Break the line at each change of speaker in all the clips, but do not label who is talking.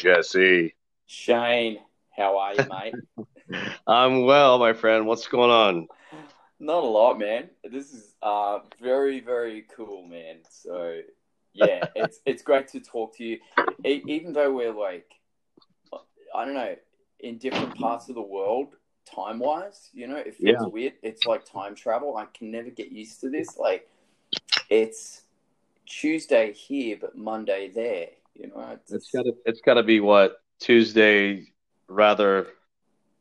Jesse.
Shane, how are you, mate?
I'm well, my friend. What's going on?
Not a lot, man. This is uh very, very cool, man. So yeah, it's it's great to talk to you. E- even though we're like, I don't know, in different parts of the world, time wise, you know, it feels
Yeah.
weird. It's like time travel. I can never get used to this. Like, it's Tuesday here, but Monday there. You know,
It's gotta it's gotta be what Tuesday, rather,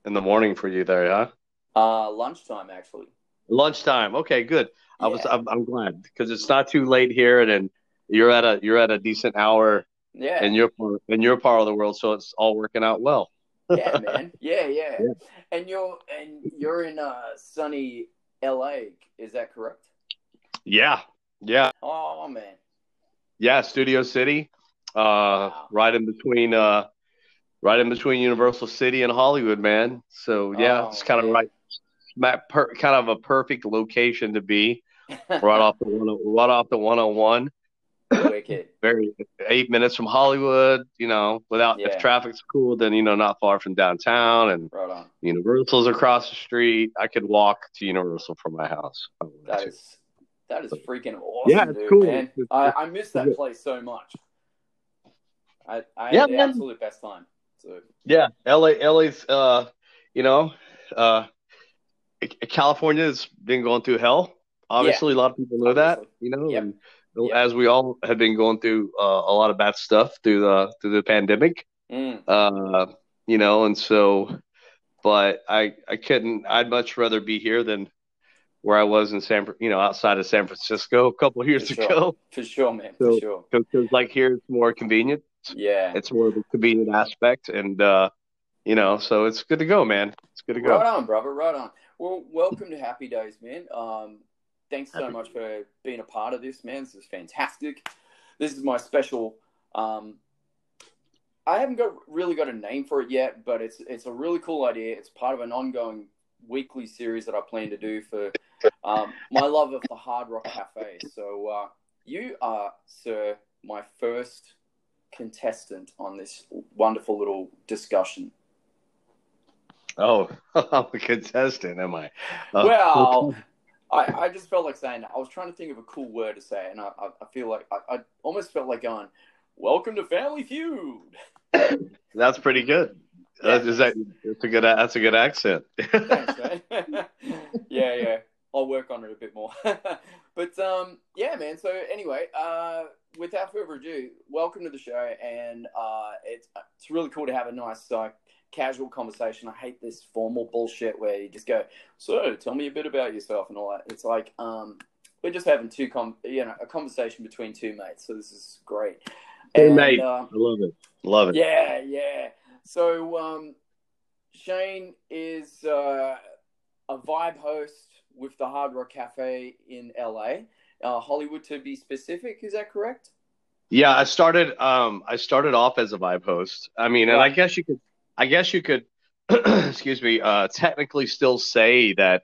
in the morning for you there, huh?
uh lunchtime actually.
Lunchtime. Okay, good. I was I'm, I'm glad because it's not too late here, and then you're at a you're at a decent hour
Yeah.
in your part in your part of the world, so it's all working out well.
yeah, man. Yeah, yeah,
Yeah.
And you're and you're in uh, sunny LA. Is that correct?
Yeah, yeah,
Oh man.
yeah. Studio City, uh, right in between uh, right in between Universal City and Hollywood, man. So yeah,
Oh,
it's kind of
man.
right, smack- per, kind of a perfect location to be right off the one right off the one on one.
Wicked.
Very eight minutes from Hollywood. You know, without
Yeah.
if traffic's cool, then you know not far from downtown and
Right on.
Universal's across the street. I could walk to Universal from my house. if I wanted
That is that is freaking awesome,
Yeah, it's
dude,
cool.
man.
It's-
I, I miss that place so much. I I
Yeah,
had the
man.
absolute best time. So
Yeah, LA, LA's, uh, you know, uh, California's been going through hell. Obviously, a lot of people know that, you know,
Yep.
and
Yep.
as we all have been going through uh, a lot of bad stuff through the through the pandemic,
mm,
uh, you know, and so, but I I couldn't. I'd much rather be here than where I was in San, you know, outside of San Francisco a couple of years
For sure.
ago.
for sure, man.
So-
for sure.
Because like here, it's more convenient.
Yeah.
It's more of a convenient aspect, and uh, you know, so it's good to go, man. It's good to go.
Right on, brother. Right on. Well, welcome to Happy Days, man. Um, thanks so
Happy
much for being a part of this, man. This is fantastic. This is my special. Um, I haven't got really got a name for it yet, but it's it's a really cool idea. It's part of an ongoing weekly series that I plan to do for um, my love of the Hard Rock Cafe. So uh, you are, sir, my first contestant on this wonderful little discussion.
Oh, I'm a contestant, am I? Uh,
Well, I, I just felt like saying. I was trying to think of a cool word to say, and I, I, feel like I, I almost felt like going, "Welcome to Family Feud."
that's pretty good.
Yeah.
Uh, is that that's a good that's a good accent.
Thanks, yeah, yeah. I'll work on it a bit more. But um, yeah, man. So anyway, uh, without further ado, welcome to the show, and uh, it's it's really cool to have a nice uh, casual conversation. I hate this formal bullshit where you just go, "So, tell me a bit about yourself" and all that. It's like um, we're just having two com, you know, a conversation between two mates. So this is great.
Hey,
And,
mate.
uh,
I love it. Love it.
yeah, yeah. So um, Shane is uh, a vibe host with the Hard Rock Cafe in LA, uh, Hollywood to be specific. Is that correct?
Yeah, I started um I started off as a vibe host. I mean, and I guess you could I guess you could excuse me, uh technically still say that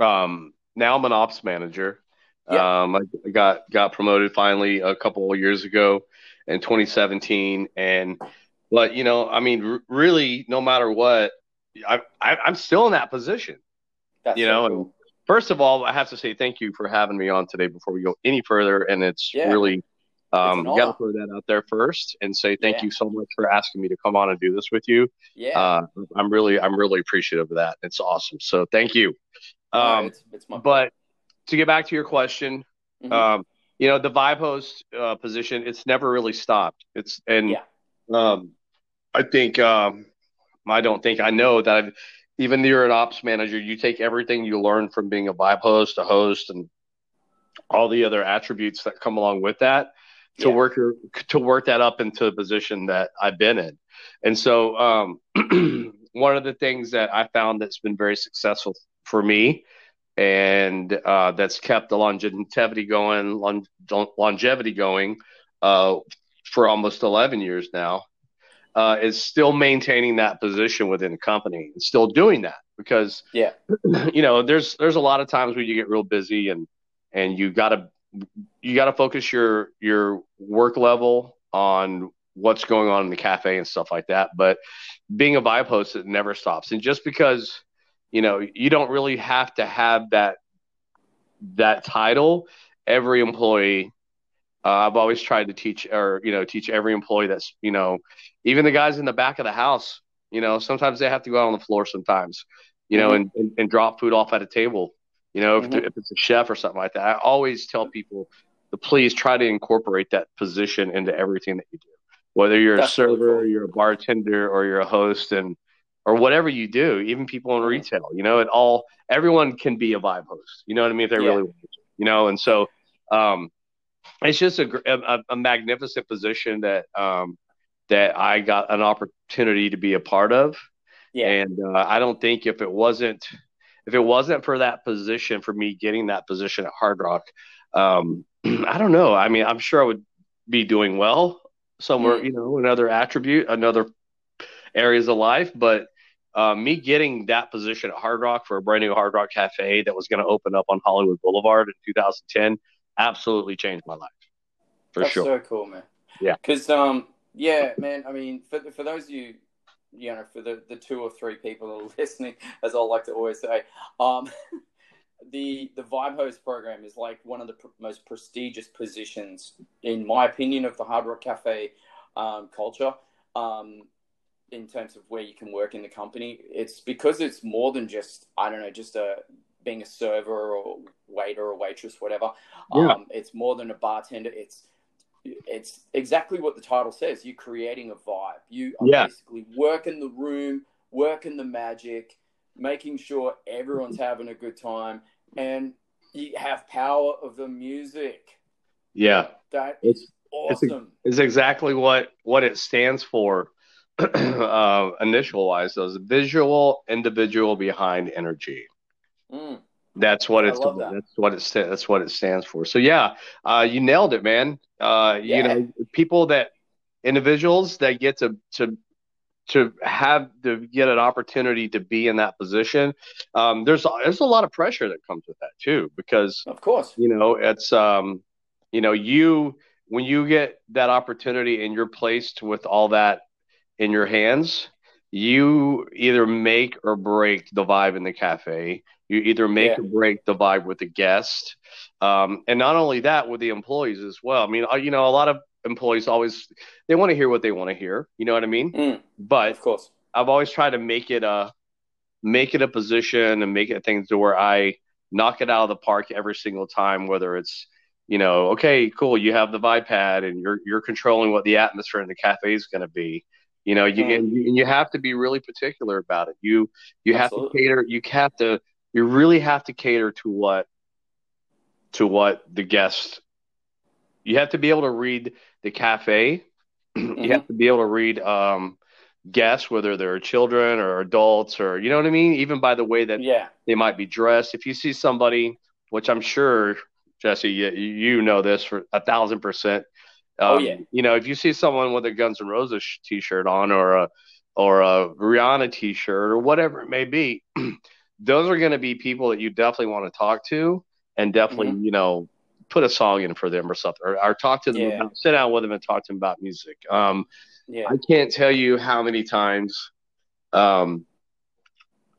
um now I'm an ops manager.
Yeah.
Um I got got promoted finally a couple of years ago in 2017 and but you know, I mean r- really no matter what I, I I'm still in that position.
That's
You
so
know,
cool.
First of all, I have to say thank you for having me on today before we go any further. And it's
Yeah.
really, um,
an
got to
honor.
throw that out there first and say thank
Yeah.
you so much for asking me to come on and do this with you.
yeah.
Uh, I'm really, I'm really appreciative of that. It's awesome. So thank you.
No,
Um,
it's, it's my
but to get back to your question,
Mhm.
um, you know, the vibe host uh, position, it's never really stopped. It's, and
Yeah.
um, I think, um, I don't think I know that I've, even though you're an ops manager, you take everything you learn from being a vibe host, a host, and all the other attributes that come along with that to
Yeah.
work your, to work that up into the position that I've been in. And so, um, one of the things that I found that's been very successful for me and uh, that's kept the longevity going, lon- longevity going uh, for almost 11 years now, uh, is still maintaining that position within the company and still doing that because
Yeah.
you know there's there's a lot of times where you get real busy and and you gotta you gotta focus your your work level on what's going on in the cafe and stuff like that. But being a vibe host, it never stops. And just because, you know, you don't really have to have that that title, every employee uh, I've always tried to teach or you know teach every employee that's you know even the guys in the back of the house you know sometimes they have to go out on the floor sometimes you know mm-hmm. and, and, and, drop food off at a table you know if, mm-hmm. if it's a chef or something like that I always tell people to please try to incorporate that position into everything that you do whether you're that's a server cool. you're a bartender or you're a host and or whatever you do even people in retail you know it all everyone can be a vibe host you know what I mean if they yeah. really want to you know and so um it's just a, a, a magnificent position that um, that I got an opportunity to be a part of. Yeah. And uh, I don't think if it wasn't if it wasn't for that position for me getting that position at Hard Rock, um, I don't know. I mean, I'm sure I would be doing well somewhere, mm. you know, another attribute, another areas of life, but uh, me getting that position at Hard Rock for a brand new Hard Rock Cafe that was going to open up on Hollywood Boulevard in 2010 absolutely changed my life for
That's
sure.
so cool, man.
Yeah.
Because um, yeah, man. I mean, for for those of you, you know, for the the two or three people that are listening, as I like to always say, um. the the vibe host program is like one of the pr- most prestigious positions in my opinion of the hard rock cafe um, culture um, in terms of where you can work in the company it's because it's more than just i don't know just a being a server or waiter or waitress, whatever. Yeah. Um, it's more than a bartender. It's it's exactly what the title says. You're creating a vibe. You are yeah. basically working the room, working the magic, making sure everyone's having a good time, and you have power of the music.
Yeah,
that is awesome.
It's, exactly what what it stands for. uh, initial wise, those visual individual behind energy. Mm. That's what it's that. that's what it that's what it stands for. So yeah, uh, you nailed it, man. Uh, yeah. You know, people that individuals that get to to to have to get an opportunity to be in that position. Um, there's there's a lot of pressure that comes with that too, because
of course,
you know, it's um, you know, you when you get that opportunity and you're placed with all that in your hands, you either make or break the vibe in the cafe. You either make yeah. or break the vibe with the guest, um, and not only that with the employees as well. I mean, you know, a lot of employees always they want to hear what they want to hear. You know what I mean?
Mm,
but
of course,
I've always tried to make it a make it a position and make it things to where I knock it out of the park every single time, whether it's you know, okay, cool, you have the vibe pad and you're you're controlling what the atmosphere in the cafe is going to be. You know, you, mm. and you and you have to be really particular about it. You you Absolutely. have to cater. You have to. You really have to cater to what to what the guest. You have to be able to read the cafe. Mm-hmm. You have to be able to read um, guests, whether they're children or adults, or you know what I mean. Even by the way that
yeah.
they might be dressed. If you see somebody, which I'm sure Jesse, you, you know this for a thousand percent.
Oh, um, oh yeah.
You know, if you see someone with a Guns N' Roses T-shirt on, or a or a Rihanna T-shirt, or whatever it may be, those are going to be people that you definitely want to talk to, and definitely mm-hmm. you know put a song in for them or something, or, or talk to them, yeah. about, sit down with them and talk to them about music. Um, yeah. I can't tell you how many times, um,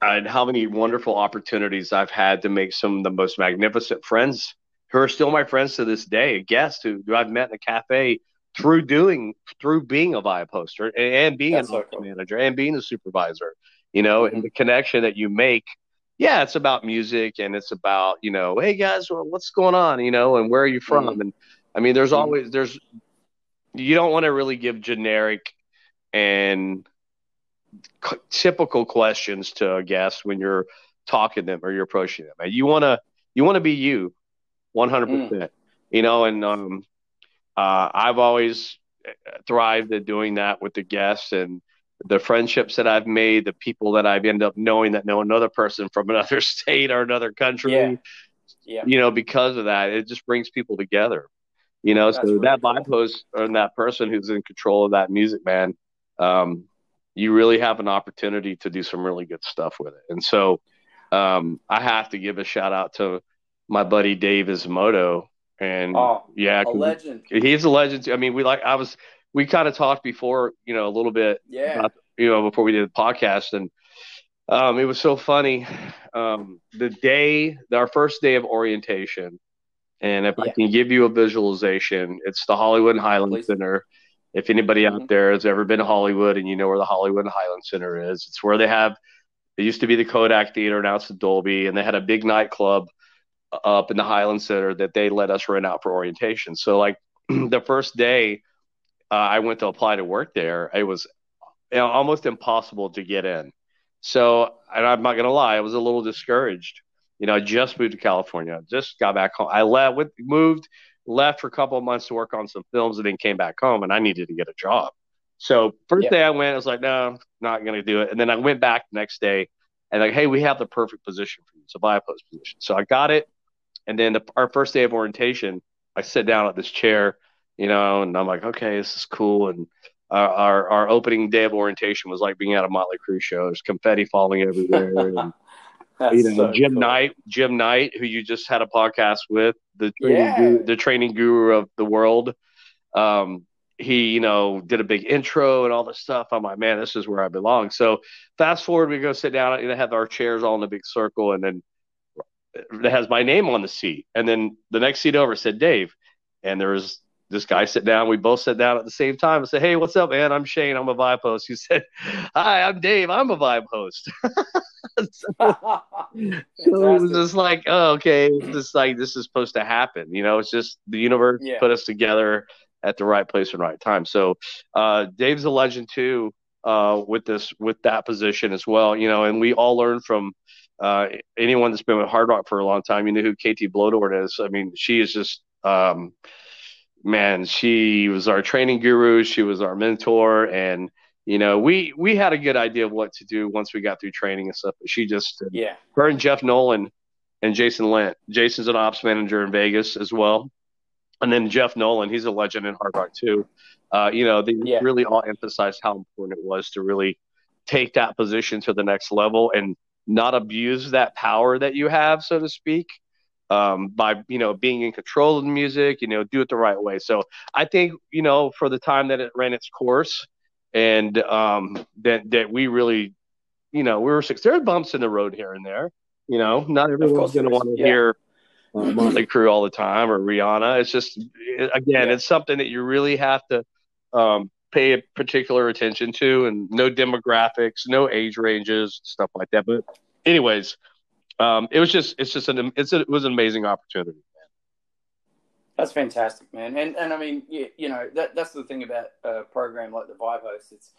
and how many wonderful opportunities I've had to make some of the most magnificent friends who are still my friends to this day, guests who, who I've met in a cafe through doing through being a vibe poster and, and being That's a so cool. manager and being a supervisor, you know, mm-hmm. and the connection that you make. Yeah, it's about music and it's about, you know, hey guys, what's going on, you know, and where are you from? Mm-hmm. And I mean, there's mm-hmm. always there's you don't want to really give generic and typical questions to a guest when you're talking to them or you're approaching them. You want to you want to be you one hundred percent. Mm. You know, and um, uh, I've always thrived at doing that with the guests and the friendships that I've made, the people that I've ended up knowing that know another person from another state or another country.
Yeah. yeah.
You know, because of that, it just brings people together. You know, That's so really that cool. post and that person who's in control of that music, man, um, you really have an opportunity to do some really good stuff with it. And so um, I have to give a shout out to my buddy Dave Isamoto. And
oh,
yeah,
a legend.
He's a legend. I mean, we like, I was we kind of talked before, you know, a little bit,
yeah,
about, you know, before we did the podcast, and um, it was so funny. Um, the day, our first day of orientation, and if yeah. I can give you a visualization, it's the Hollywood Highland Please. Center. If anybody mm-hmm. out there has ever been to Hollywood and you know where the Hollywood Highland Center is, it's where they have. It used to be the Kodak Theater, now it's the Dolby, and they had a big nightclub up in the Highland Center that they let us rent out for orientation. So like the first day uh, I went to apply to work there, it was you know, almost impossible to get in. So, and I'm not gonna lie, I was a little discouraged. You know, I just moved to California, just got back home. I left, with, moved, left for a couple of months to work on some films, and then came back home, and I needed to get a job. So first yeah. day I went, I was like, no, not gonna do it. And then I went back the next day, and like, hey, we have the perfect position for you. It's a vibe host position. So I got it. And then the, our first day of orientation, I sit down at this chair, you know, and I'm like, okay, this is cool. And our, our, our opening day of orientation was like being at a Motley Crue show. There's confetti falling everywhere. And, you know, so Jim cool. Knight, Jim Knight, who you just had a podcast with, the training yeah. guru, the training guru of the world. Um, he, you know, did a big intro and all this stuff. I'm like, man, this is where I belong. So fast forward, we go sit down and have our chairs all in a big circle, and then that has my name on the seat. And then the next seat over said Dave. And there was this guy sit down. We both sat down at the same time and said, Hey, what's up, man? I'm Shane. I'm a vibe host. He said, Hi, I'm Dave. I'm a vibe host. so, so, it was just like, oh, okay. It's like this is supposed to happen. You know, it's just the universe yeah. put us together at the right place and right time. So uh, Dave's a legend too uh, with this with that position as well. You know, and we all learn from uh, anyone that's been with Hard Rock for a long time, you know who KT Blodort is. I mean, she is just, um, man, she was our training guru. She was our mentor, and you know, we we had a good idea of what to do once we got through training and stuff. But she just,
yeah,
her and Jeff Nolan and Jason Lent. Jason's an ops manager in Vegas as well, and then Jeff Nolan, he's a legend in Hard Rock too. Uh, you know, they yeah. really all emphasized how important it was to really take that position to the next level and not abuse that power that you have, so to speak, um, by you know being in control of the music. You know, do it the right way. So I think you know for the time that it ran its course, and um, that that we really, you know, we were six. there are bumps in the road here and there. You know, not everyone's going to want to yeah. hear. Uh, Motley Crue all the time or Rihanna. It's just again, yeah. it's something that you really have to um, pay particular attention to, and no demographics, no age ranges, stuff like that. But, anyways, um, it was just it's just an it's a, it was an amazing opportunity.
That's fantastic, man. And and I mean, you, you know, that that's the thing about a program like the Vibe Host. It's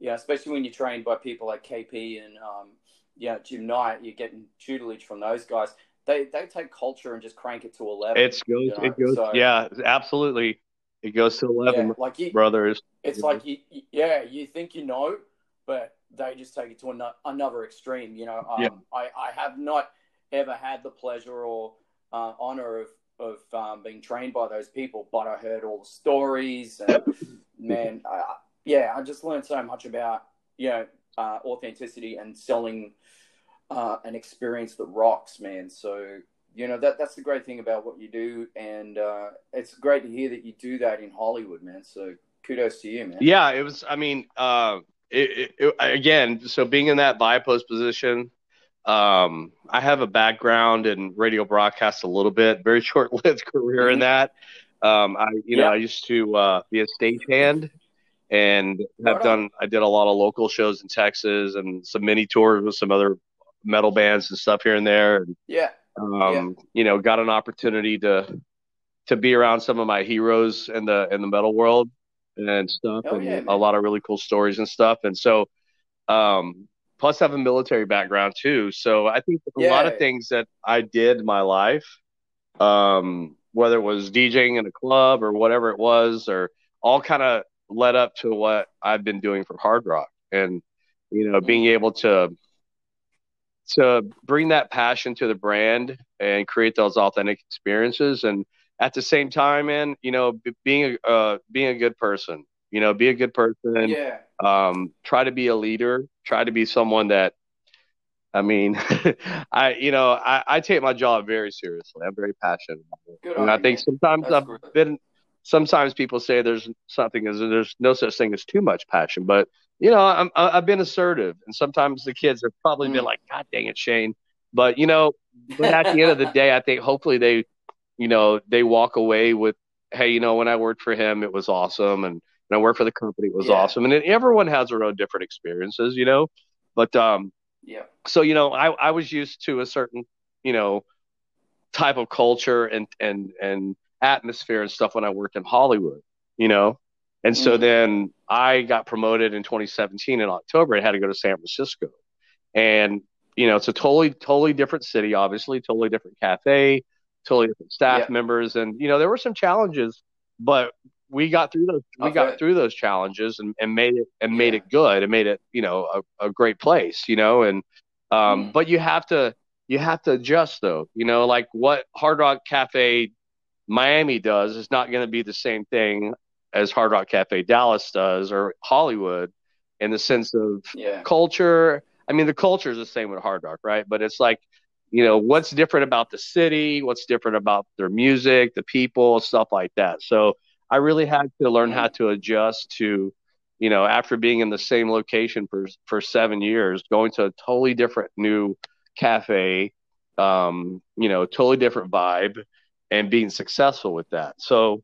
yeah, especially when you're trained by people like KP and um, know, Jim Knight, you're getting tutelage from those guys. They they take culture and just crank it to eleven.
It's goes you know? it goes so, yeah, absolutely. It goes to eleven, yeah, like you, brothers.
It's like you, yeah, you think you know, but they just take it to an- another extreme. You know, um, yeah. I I have not ever had the pleasure or uh, honor of of um, being trained by those people, but I heard all the stories and man, I, yeah, I just learned so much about you know uh, authenticity and selling uh, an experience that rocks, man. So you know that that's the great thing about what you do, and uh, it's great to hear that you do that in Hollywood, man. So kudos to you, man.
Yeah, it was. I mean, uh, it, it, again, so being in that post position, um, I have a background in radio broadcast a little bit, very short lived career mm-hmm. in that. Um, I, you know, I used to uh, be a stagehand and have done. I did a lot of local shows in Texas and some mini tours with some other metal bands and stuff here and there. And,
yeah
um, yeah. you know, got an opportunity to to be around some of my heroes in the in the metal world and stuff, oh, and yeah, a lot of really cool stories and stuff. And so, um, plus have a military background too. So I think a yeah. lot of things that I did in my life, um, whether it was DJing in a club or whatever it was, or all kind of led up to what I've been doing for hard rock, and you know, being mm. able to to bring that passion to the brand and create those authentic experiences. And at the same time man you know b- being a uh, being a good person you know be a good person
yeah.
um try to be a leader try to be someone that i mean i you know I, I take my job very seriously. I'm very passionate good and i think sometimes That's i've great. been sometimes people say there's something as there's no such thing as too much passion, but you know, I'm, I've been assertive, and sometimes the kids have probably mm. been like, "God dang it, Shane," but you know, but at the end of the day, I think hopefully they, you know, they walk away with, "Hey, you know, when I worked for him, it was awesome, and when I worked for the company, it was yeah. awesome." And it, everyone has their own different experiences, you know, but um,
yeah.
So you know, I I was used to a certain, you know, type of culture and and and atmosphere and stuff when I worked in Hollywood, you know. And so mm-hmm. then I got promoted in 2017 in October. I had to go to San Francisco, and you know it's a totally totally different city, obviously, totally different cafe, totally different staff yeah. members, and you know there were some challenges, but we got through those. We okay. got through those challenges and, and made it and yeah. made it good and made it you know a, a great place, you know. And um, mm. but you have to you have to adjust though, you know, like what Hard Rock Cafe Miami does is not going to be the same thing as Hard Rock Cafe Dallas does or Hollywood in the sense of
yeah.
culture. I mean, the culture is the same with Hard Rock, right? But it's like, you know, what's different about the city? What's different about their music, the people, stuff like that. So I really had to learn how to adjust to, you know, after being in the same location for for seven years, going to a totally different new cafe, um, you know, totally different vibe and being successful with that. So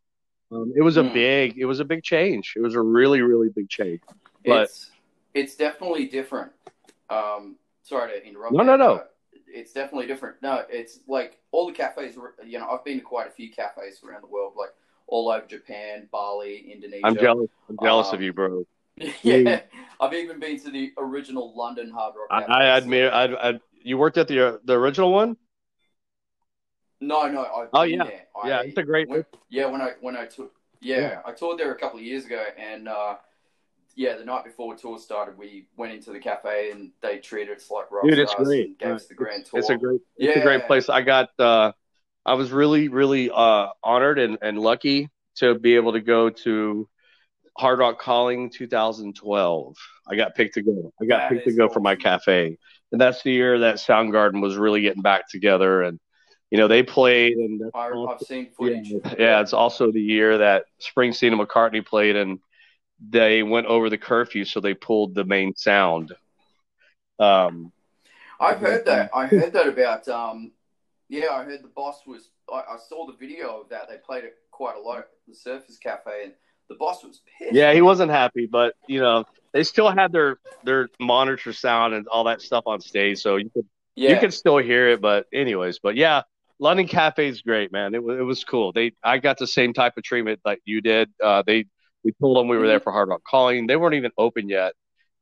um, it was a mm. big, it was a big change. It was a really, really big change. But
it's, it's definitely different. Um, sorry to interrupt.
No, no, no.
It's definitely different. No, it's like all the cafes. You know, I've been to quite a few cafes around the world, like all over Japan, Bali, Indonesia.
I'm jealous. I'm jealous um, of you, bro.
Yeah, I've even been to the original London Hard Rock.
I, I admire. I, I, you worked at the uh, the original one.
No, no. I've
oh yeah, I, yeah. It's a great.
When, yeah, when I when I took yeah, yeah, I toured there a couple of years ago, and uh, yeah, the night before the tour started, we went into the cafe and they treated us like rock Dude, it's great. Gave us the grand tour.
It's a great, yeah. it's a great place. I got, uh, I was really, really uh, honored and, and lucky to be able to go to Hard Rock Calling 2012. I got picked to go. I got that picked to go cool. for my cafe, and that's the year that Soundgarden was really getting back together and you know, they played, and
I, have seen footage.
Yeah, yeah, it's also the year that Springsteen and McCartney played, and they went over the curfew, so they pulled the main sound. Um,
I've heard that. I heard that about. Um, yeah, I heard the boss was. I, I, saw the video of that. They played it quite a lot at the Surface Cafe, and the boss was pissed.
Yeah, he wasn't happy, but you know, they still had their their monitor sound and all that stuff on stage, so you could yeah. you could still hear it. But anyways, but yeah, London Cafe is great, man. It was it was cool. They I got the same type of treatment like you did. Uh, they we told them we were there for Hard Rock Calling. They weren't even open yet,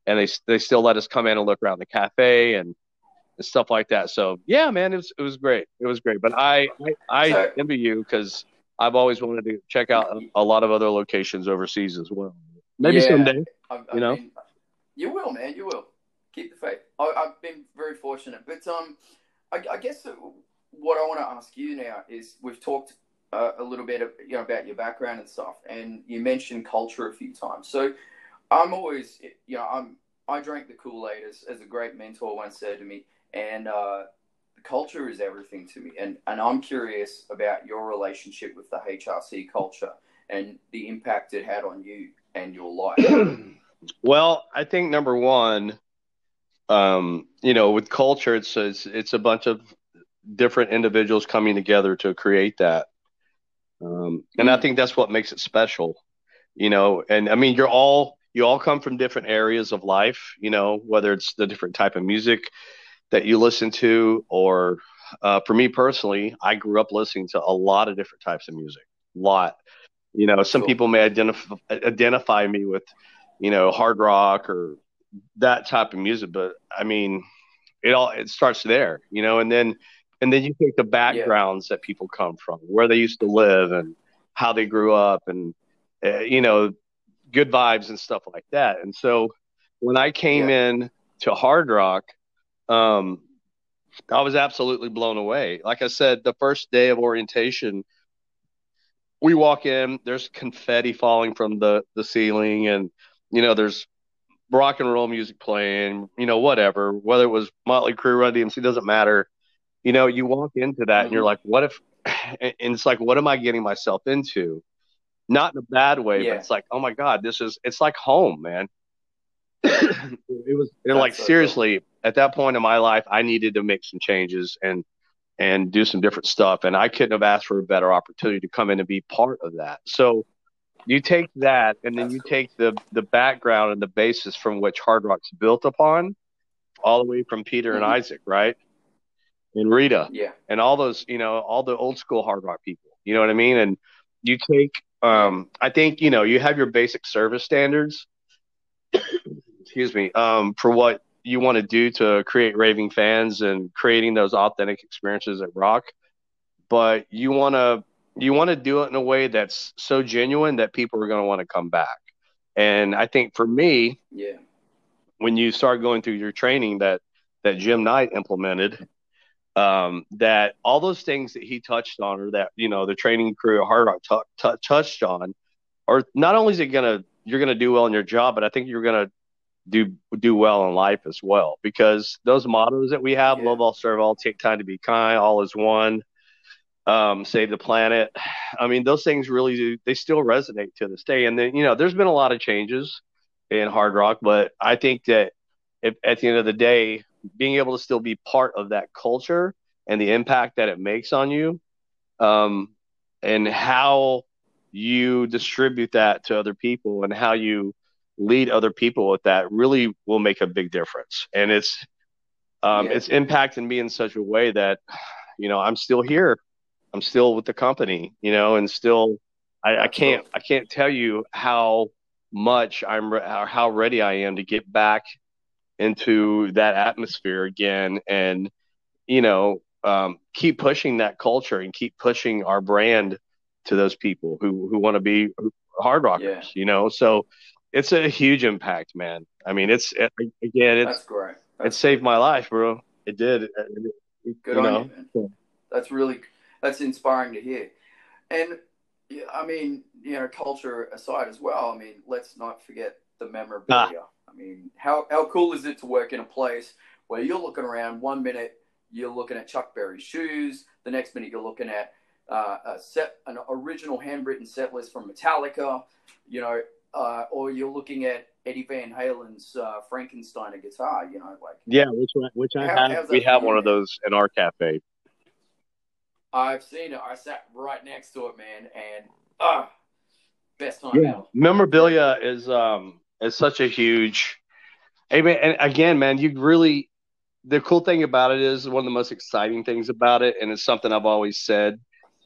and they they still let us come in and look around the cafe and, and stuff like that. So yeah, man, it was it was great. It was great. But I I, I envy you because I've always wanted to check out a, a, lot of other locations overseas as well. Maybe yeah, someday. I, I you know,
mean, you will, man. You will. Keep the faith. I, have been very fortunate, but um, I, I guess what I want to ask you now is we've talked uh, a little bit of, you know about your background and stuff, and you mentioned culture a few times. So I'm always you know I'm I drank the Kool Aid as, as a great mentor once said to me, and uh, culture is everything to me, and and I'm curious about your relationship with the HRC culture and the impact it had on you and your life.
well, I think number one, um, you know, with culture, it's, it's it's a bunch of different individuals coming together to create that. Um, and I think that's what makes it special, you know. And I mean, you're all you all come from different areas of life, you know, whether it's the different type of music that you listen to, or uh, for me personally, I grew up listening to a lot of different types of music, a lot. You know, some cool. people may identify identify me with, you know, hard rock or that type of music, but I mean, it all it starts there, you know, and then and then you take the backgrounds yeah. that people come from, where they used to live, and how they grew up, and uh, you know, good vibes and stuff like that. And so when I came yeah. in to Hard Rock, um, I was absolutely blown away. Like I said, the first day of orientation, we walk in, there's confetti falling from the the ceiling, and you know, there's rock and roll music playing, you know, whatever, whether it was Motley Crue, Run DMC, doesn't matter you know, you walk into that and you're mm-hmm. like, what if, and it's like, what am I getting myself into? not in a bad way,
Yeah.
but it's like, oh my god, this is it's like home, man. it was and like
so cool.
seriously at that point in my life, I needed to make some changes and and do some different stuff, and I couldn't have asked for a better opportunity to come in and be part of that. So you take that, and then
That's
you
cool.
take the the background and the basis from which Hard Rock's built upon, all the way from Peter and
Mhm.
Isaac, right, and Rita
Yeah.
and all those, you know, all the old school hard rock people. You know what I mean? And you take, um, I think, you know, you have your basic service standards, excuse me, um, for what you want to do to create raving fans and creating those authentic experiences at rock. But you want to, you want to do it in a way that's so genuine that people are going to want to come back. And I think for me,
Yeah.
when you start going through your training that that Jim Knight implemented, um, that all those things that he touched on, or that you know the training crew at Hard Rock t- t- touched on, are not only is it gonna you're gonna do well in your job, but I think you're gonna do do well in life as well because those mottos that we have:
Yeah.
love all, serve all, take time to be kind, all is one, um, save the planet. I mean, those things really do they still resonate to this day. And then you know, there's been a lot of changes in hard rock, but I think that if, at the end of the day, being able to still be part of that culture and the impact that it makes on you, um, and how you distribute that to other people and how you lead other people with that really will make a big difference. And it's um,
Yeah.
it's impacting me in such a way that you know I'm still here, I'm still with the company, you know, and still I, I can't. I can't tell you how much I'm re- or how ready I am to get back into that atmosphere again and you know um, keep pushing that culture and keep pushing our brand to those people who who want to be hard rockers
Yeah.
you know so it's a huge impact man i mean it's it, again it's
That's great.
it
That's
saved my life bro it did It- it-
Good on
know
you, man. That's really that's inspiring to hear. And I mean, you know, culture aside as well. I mean, let's not forget the memorabilia. I mean, how how cool is it to work in a place where you're looking around one minute you're looking at Chuck Berry's shoes, the next minute you're looking at uh, a set an original handwritten set list from Metallica, you know, uh, or you're looking at Eddie Van Halen's uh, Frankensteiner guitar, you know, like
yeah which one which i
How-
have we have one of those in our cafe
I've seen it. I sat right next to it, man, and ah, best time
yeah
ever.
memorabilia is um is such a huge and again man you really the cool thing about it is one of the most exciting things about it and it's something i've always said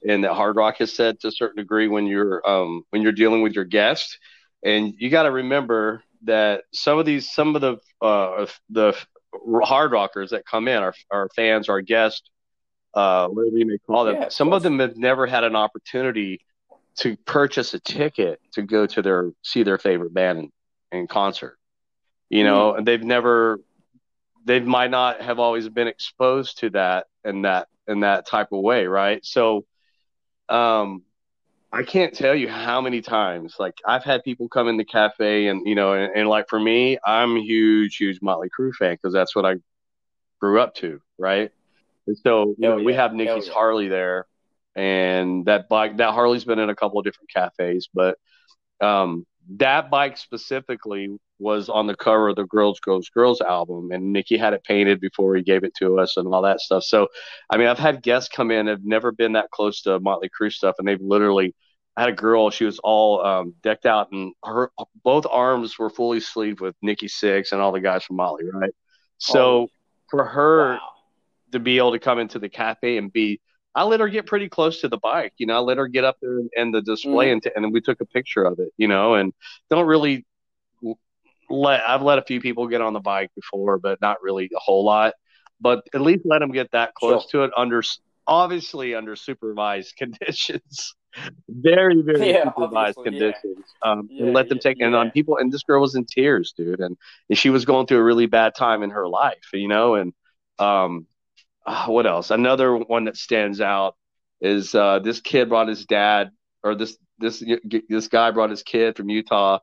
and that hard rock has said to a certain degree when you're um when you're dealing with your guests, and you got to remember that some of these some of the uh the hard rockers that come in our our fans our guests uh whatever you may call them
Yeah,
some of them have never had an opportunity to purchase a ticket to go to their see their favorite band in, concert. You know, and they've never they might not have always been exposed to that in that in that type of way, right? So um I can't tell you how many times like I've had people come in the cafe and you know and, and like for me, I'm a huge huge Motley Crue fan because that's what I grew up to, right? And so you know, we have Nikki's
yeah.
Harley there, and that bike that Harley's been in a couple of different cafes, but um, that bike specifically was on the cover of the Girls Goes Girls album, and Nikki had it painted before he gave it to us and all that stuff. So, I mean, I've had guests come in have never been that close to Motley Crue stuff, and they've literally. I had a girl; she was all um, decked out, and her both arms were fully sleeved with Nikki Sixx and all the guys from Motley, right? So,
Oh,
for her,
wow.
to be able to come into the cafe and be I let her get pretty close to the bike, you know. I let her get up there and, the display, and, t- and then we took a picture of it, you know. And don't really let I've let a few people get on the bike before, but not really a whole lot. But at least let them get that close to it under obviously under supervised conditions, very very
Yeah,
supervised
obviously, yeah.
conditions. Um,
Yeah,
and let them
yeah,
take and on people. And this girl was in tears, dude, and, and she was going through a really bad time in her life, you know. And um, uh, what else? Another one that stands out is uh, this kid brought his dad, or this this this guy brought his kid from Utah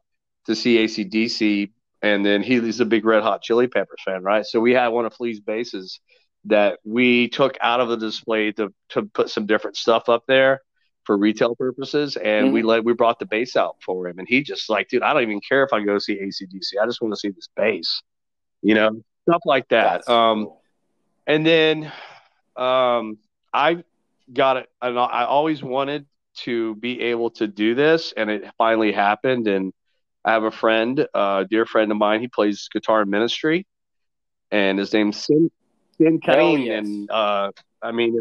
to see ACDC, and then he, he's a big Red Hot Chili Peppers fan, right? So we had one of Flea's basses that we took out of the display to to put some different stuff up there for retail purposes, and mm-hmm. we let we brought the bass out for him, and he just like, dude, I don't even care if I go see ACDC. I just want to see this bass, you know, stuff like that. um, cool. And then um, I got it. I always wanted to be able to do this, and it finally happened. And I have a friend, a dear friend of mine. He plays guitar in ministry, and his name's Sin Sin Kane. Yes. And uh, I mean,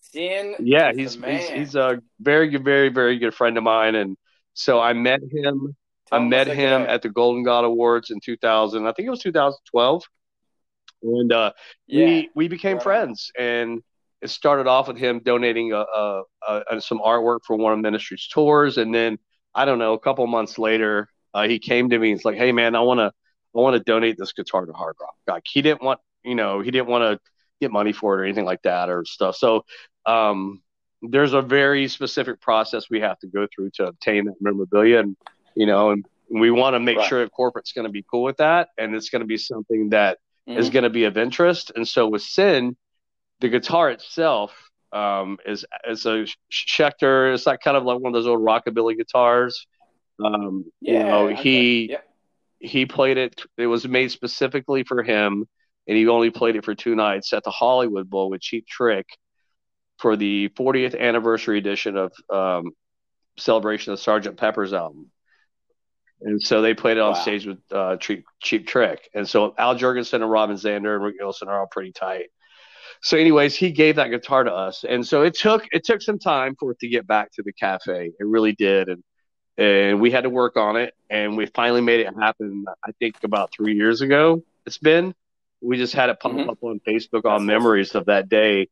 Sin.
Yeah, he's, he's he's a very good, very very good friend of mine, and so I met him. Tell I met him at the Golden God Awards in 2000. I think it was 2012, and uh, yeah. we we became friends. And it started off with him donating a, a, a, some artwork for one of ministry's tours, and then I don't know, a couple months later, uh, he came to me and he's like, "Hey, man, I want to I want to donate this guitar to Hard Rock." Like he didn't want, you know, he didn't want to get money for it or anything like that or stuff. So um, there's a very specific process we have to go through to obtain that memorabilia, and you know, and we want to make right. sure that corporate's going to be cool with that, and it's going to be something that mm-hmm. is going to be of interest. And so with Sin, the guitar itself um, is is a Schecter. It's like kind of like one of those old rockabilly guitars. Um, yeah, you know, he yep. he played it. It was made specifically for him, and he only played it for two nights at the Hollywood Bowl with Cheap Trick for the 40th anniversary edition of um, Celebration of Sergeant Pepper's album. And so they played it on wow. stage with uh, Cheap, Cheap Trick. And so Al Jourgensen and Robin Zander and Rick Nielsen are all pretty tight. So, anyways, he gave that guitar to us, and so it took it took some time for it to get back to the cafe. It really did, and and we had to work on it, and we finally made it happen. I think about three years ago. It's been. We just had it pop mm-hmm. up on Facebook That's on memories awesome. of that day,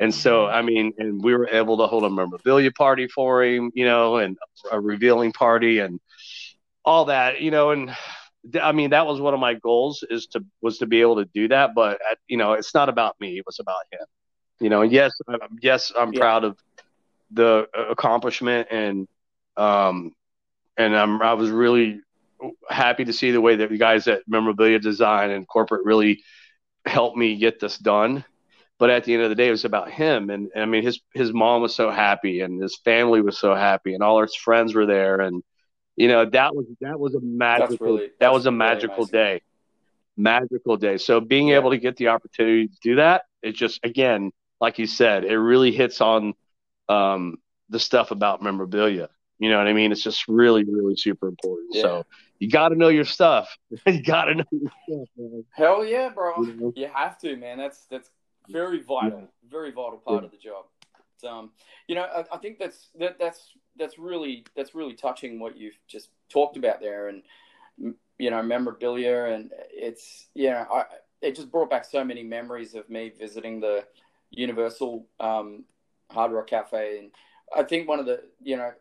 and so, I mean, and we were able to hold a memorabilia party for him, you know, and a revealing party and all that, you know, and I mean, that was one of my goals is to, was to be able to do that. But, at, you know, it's not about me. It was about him, you know, yes, yes, I'm yeah. proud of the accomplishment and, um, and I'm, I was really happy to see the way that the guys at memorabilia design and corporate really helped me get this done but at the end of the day, it was about him. And, and, I mean, his his mom was so happy, and his family was so happy, and all his friends were there, and you know that was that was a magical really, that was a magical really day, magical day. So being yeah. able to get the opportunity to do that, it just again, like you said, it really hits on um, the stuff about memorabilia. You know what I mean? It's just really, really super important. Yeah. So you got to know your stuff. you got to know your stuff.
Man. Hell yeah, bro! You, know? you have to, man. That's that's very vital, yeah. very vital part of the job. um, you know, I, I, think that's that, that's that's really that's really touching what you've just talked about there, and you know, memorabilia, and it's yeah, I, it just brought back so many memories of me visiting the Universal um, Hard Rock Cafe, and I think one of the you know,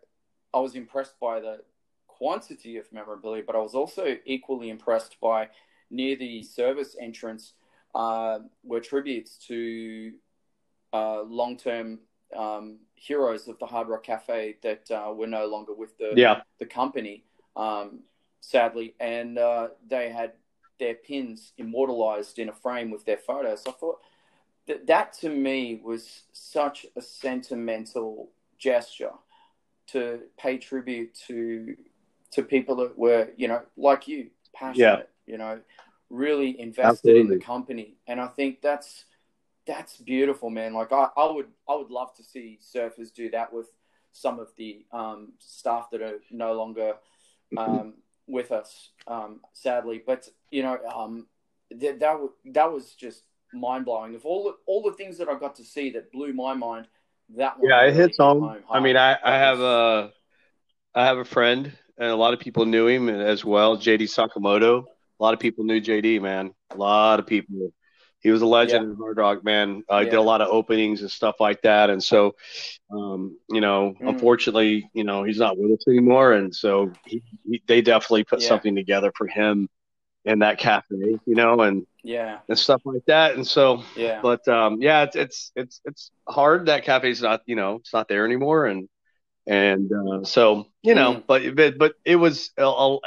I was impressed by the quantity of memorabilia, but I was also equally impressed by near the service entrance uh, were tributes to uh, long-term um, heroes of the Hard Rock Cafe that uh, were no longer with the
yeah.
the company, um, sadly, and uh, they had their pins immortalized in a frame with their photos. So I thought that that to me was such a sentimental gesture to pay tribute to to people that were you know like you passionate, yeah. you know really invested Absolutely. in the company, and I think that's that's beautiful, man. Like I, I would I would love to see surfers do that with some of the um, staff that are no longer um, with us, um, sadly. But you know, um, that that, that was just mind blowing. Of all the, all the things that I got to see that blew my mind, that
yeah, it hits home. home. I mean, I, I have a I have a friend, and a lot of people knew him as well, JD Sakamoto a lot of people knew JD, man. A lot of people. He was a legend yeah. in Hard Rock, man. I uh, yeah. did a lot of openings and stuff like that, and so, um, you know, mm. unfortunately, you know, he's not with us anymore, and so he, he, they definitely put yeah. something together for him in that cafe, you know, and
yeah,
and stuff like that, and so
yeah,
but um, yeah, it's it's it's it's hard that cafe's not, you know, it's not there anymore, and and uh, so you know, mm. but but but it was a, a,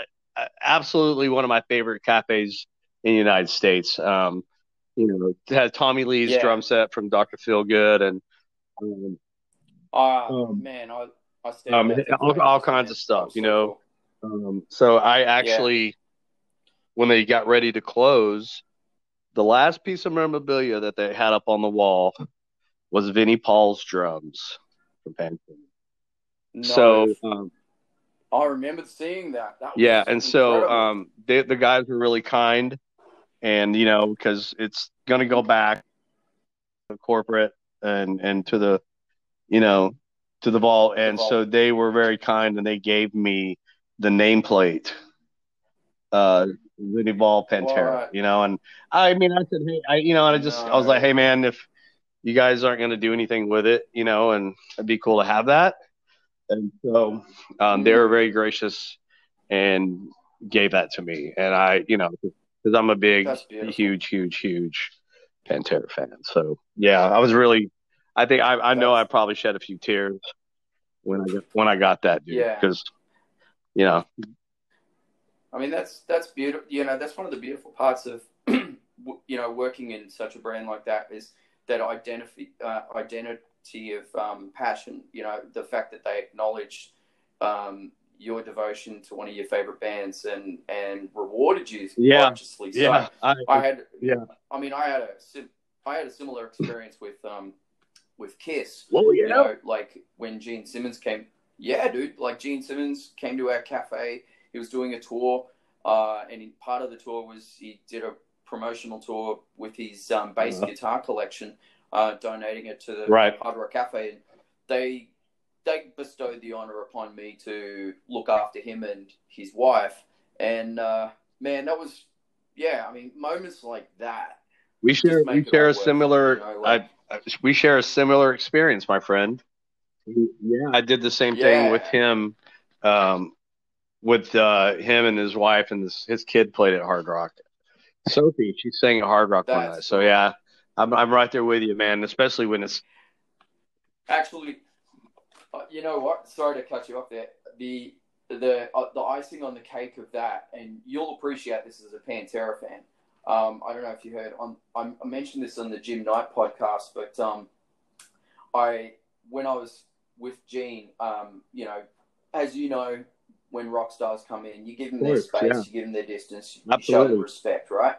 absolutely one of my favorite cafes in the United States. Um, you know, had Tommy Lee's yeah. drum set from Dr. Feelgood and um,
Oh um, man, I I
um, all, all kinds of stuff, you know. Um, so I actually, yeah. when they got ready to close, the last piece of memorabilia that they had up on the wall was Vinnie Paul's drums from Pantera. No, so um,
I remember seeing that. that
yeah, and incredible. so um, they, the guys were really kind, and you know because it's going to go back to corporate and and to the you know to the vault, and the vault. so they were very kind, and they gave me the nameplate. Uh, Vinnie Paul Pantera, right. you know, and I mean, I said, hey, I, you know, and I just, no, I was like, hey, man, if you guys aren't going to do anything with it, you know, and it'd be cool to have that. And so um, they were very gracious and gave that to me. And I, you know, because I'm a big, huge, huge, huge Pantera fan. So yeah, I was really, I think I, I know I probably shed a few tears when I got, when I got that, dude. Yeah. Because, you know,
I mean, that's that's beautiful. You know, that's one of the beautiful parts of you know working in such a brand like that is that identity uh, identity of um, passion. You know, the fact that they acknowledged um, your devotion to one of your favorite bands and and rewarded you
yeah. righteously. So yeah,
I, I, had yeah. I mean, I had a I had a similar experience with um with Kiss.
Well, yeah.
You know, like when Gene Simmons came. Yeah, dude. Like Gene Simmons came to our cafe. He was doing a tour, uh, and part of the tour was he did a promotional tour with his um, bass uh-huh. guitar collection, uh, donating it to the
right.
Hard Rock Cafe. And they they bestowed the honor upon me to look after him and his wife. And uh, man, that was yeah. I mean, moments like that.
We share we share a similar. You know, like, I, we share a similar experience, my friend. Yeah, I did the same yeah. thing with him. Um, with uh, him and his wife and his, his kid played at Hard Rock. Sophie, she sang at Hard Rock one night. So yeah, I'm I'm right there with you, man. Especially when it's
actually, uh, you know what? Sorry to cut you off there. The the uh, the icing on the cake of that, and you'll appreciate this as a Pantera fan. Um, I don't know if you heard on I, I mentioned this on the Jim Knight podcast, but um, I when I was with Gene, um, you know, as you know, when rock stars come in. You give them course, their space, yeah. you give them their distance, you Absolutely. show them respect, right?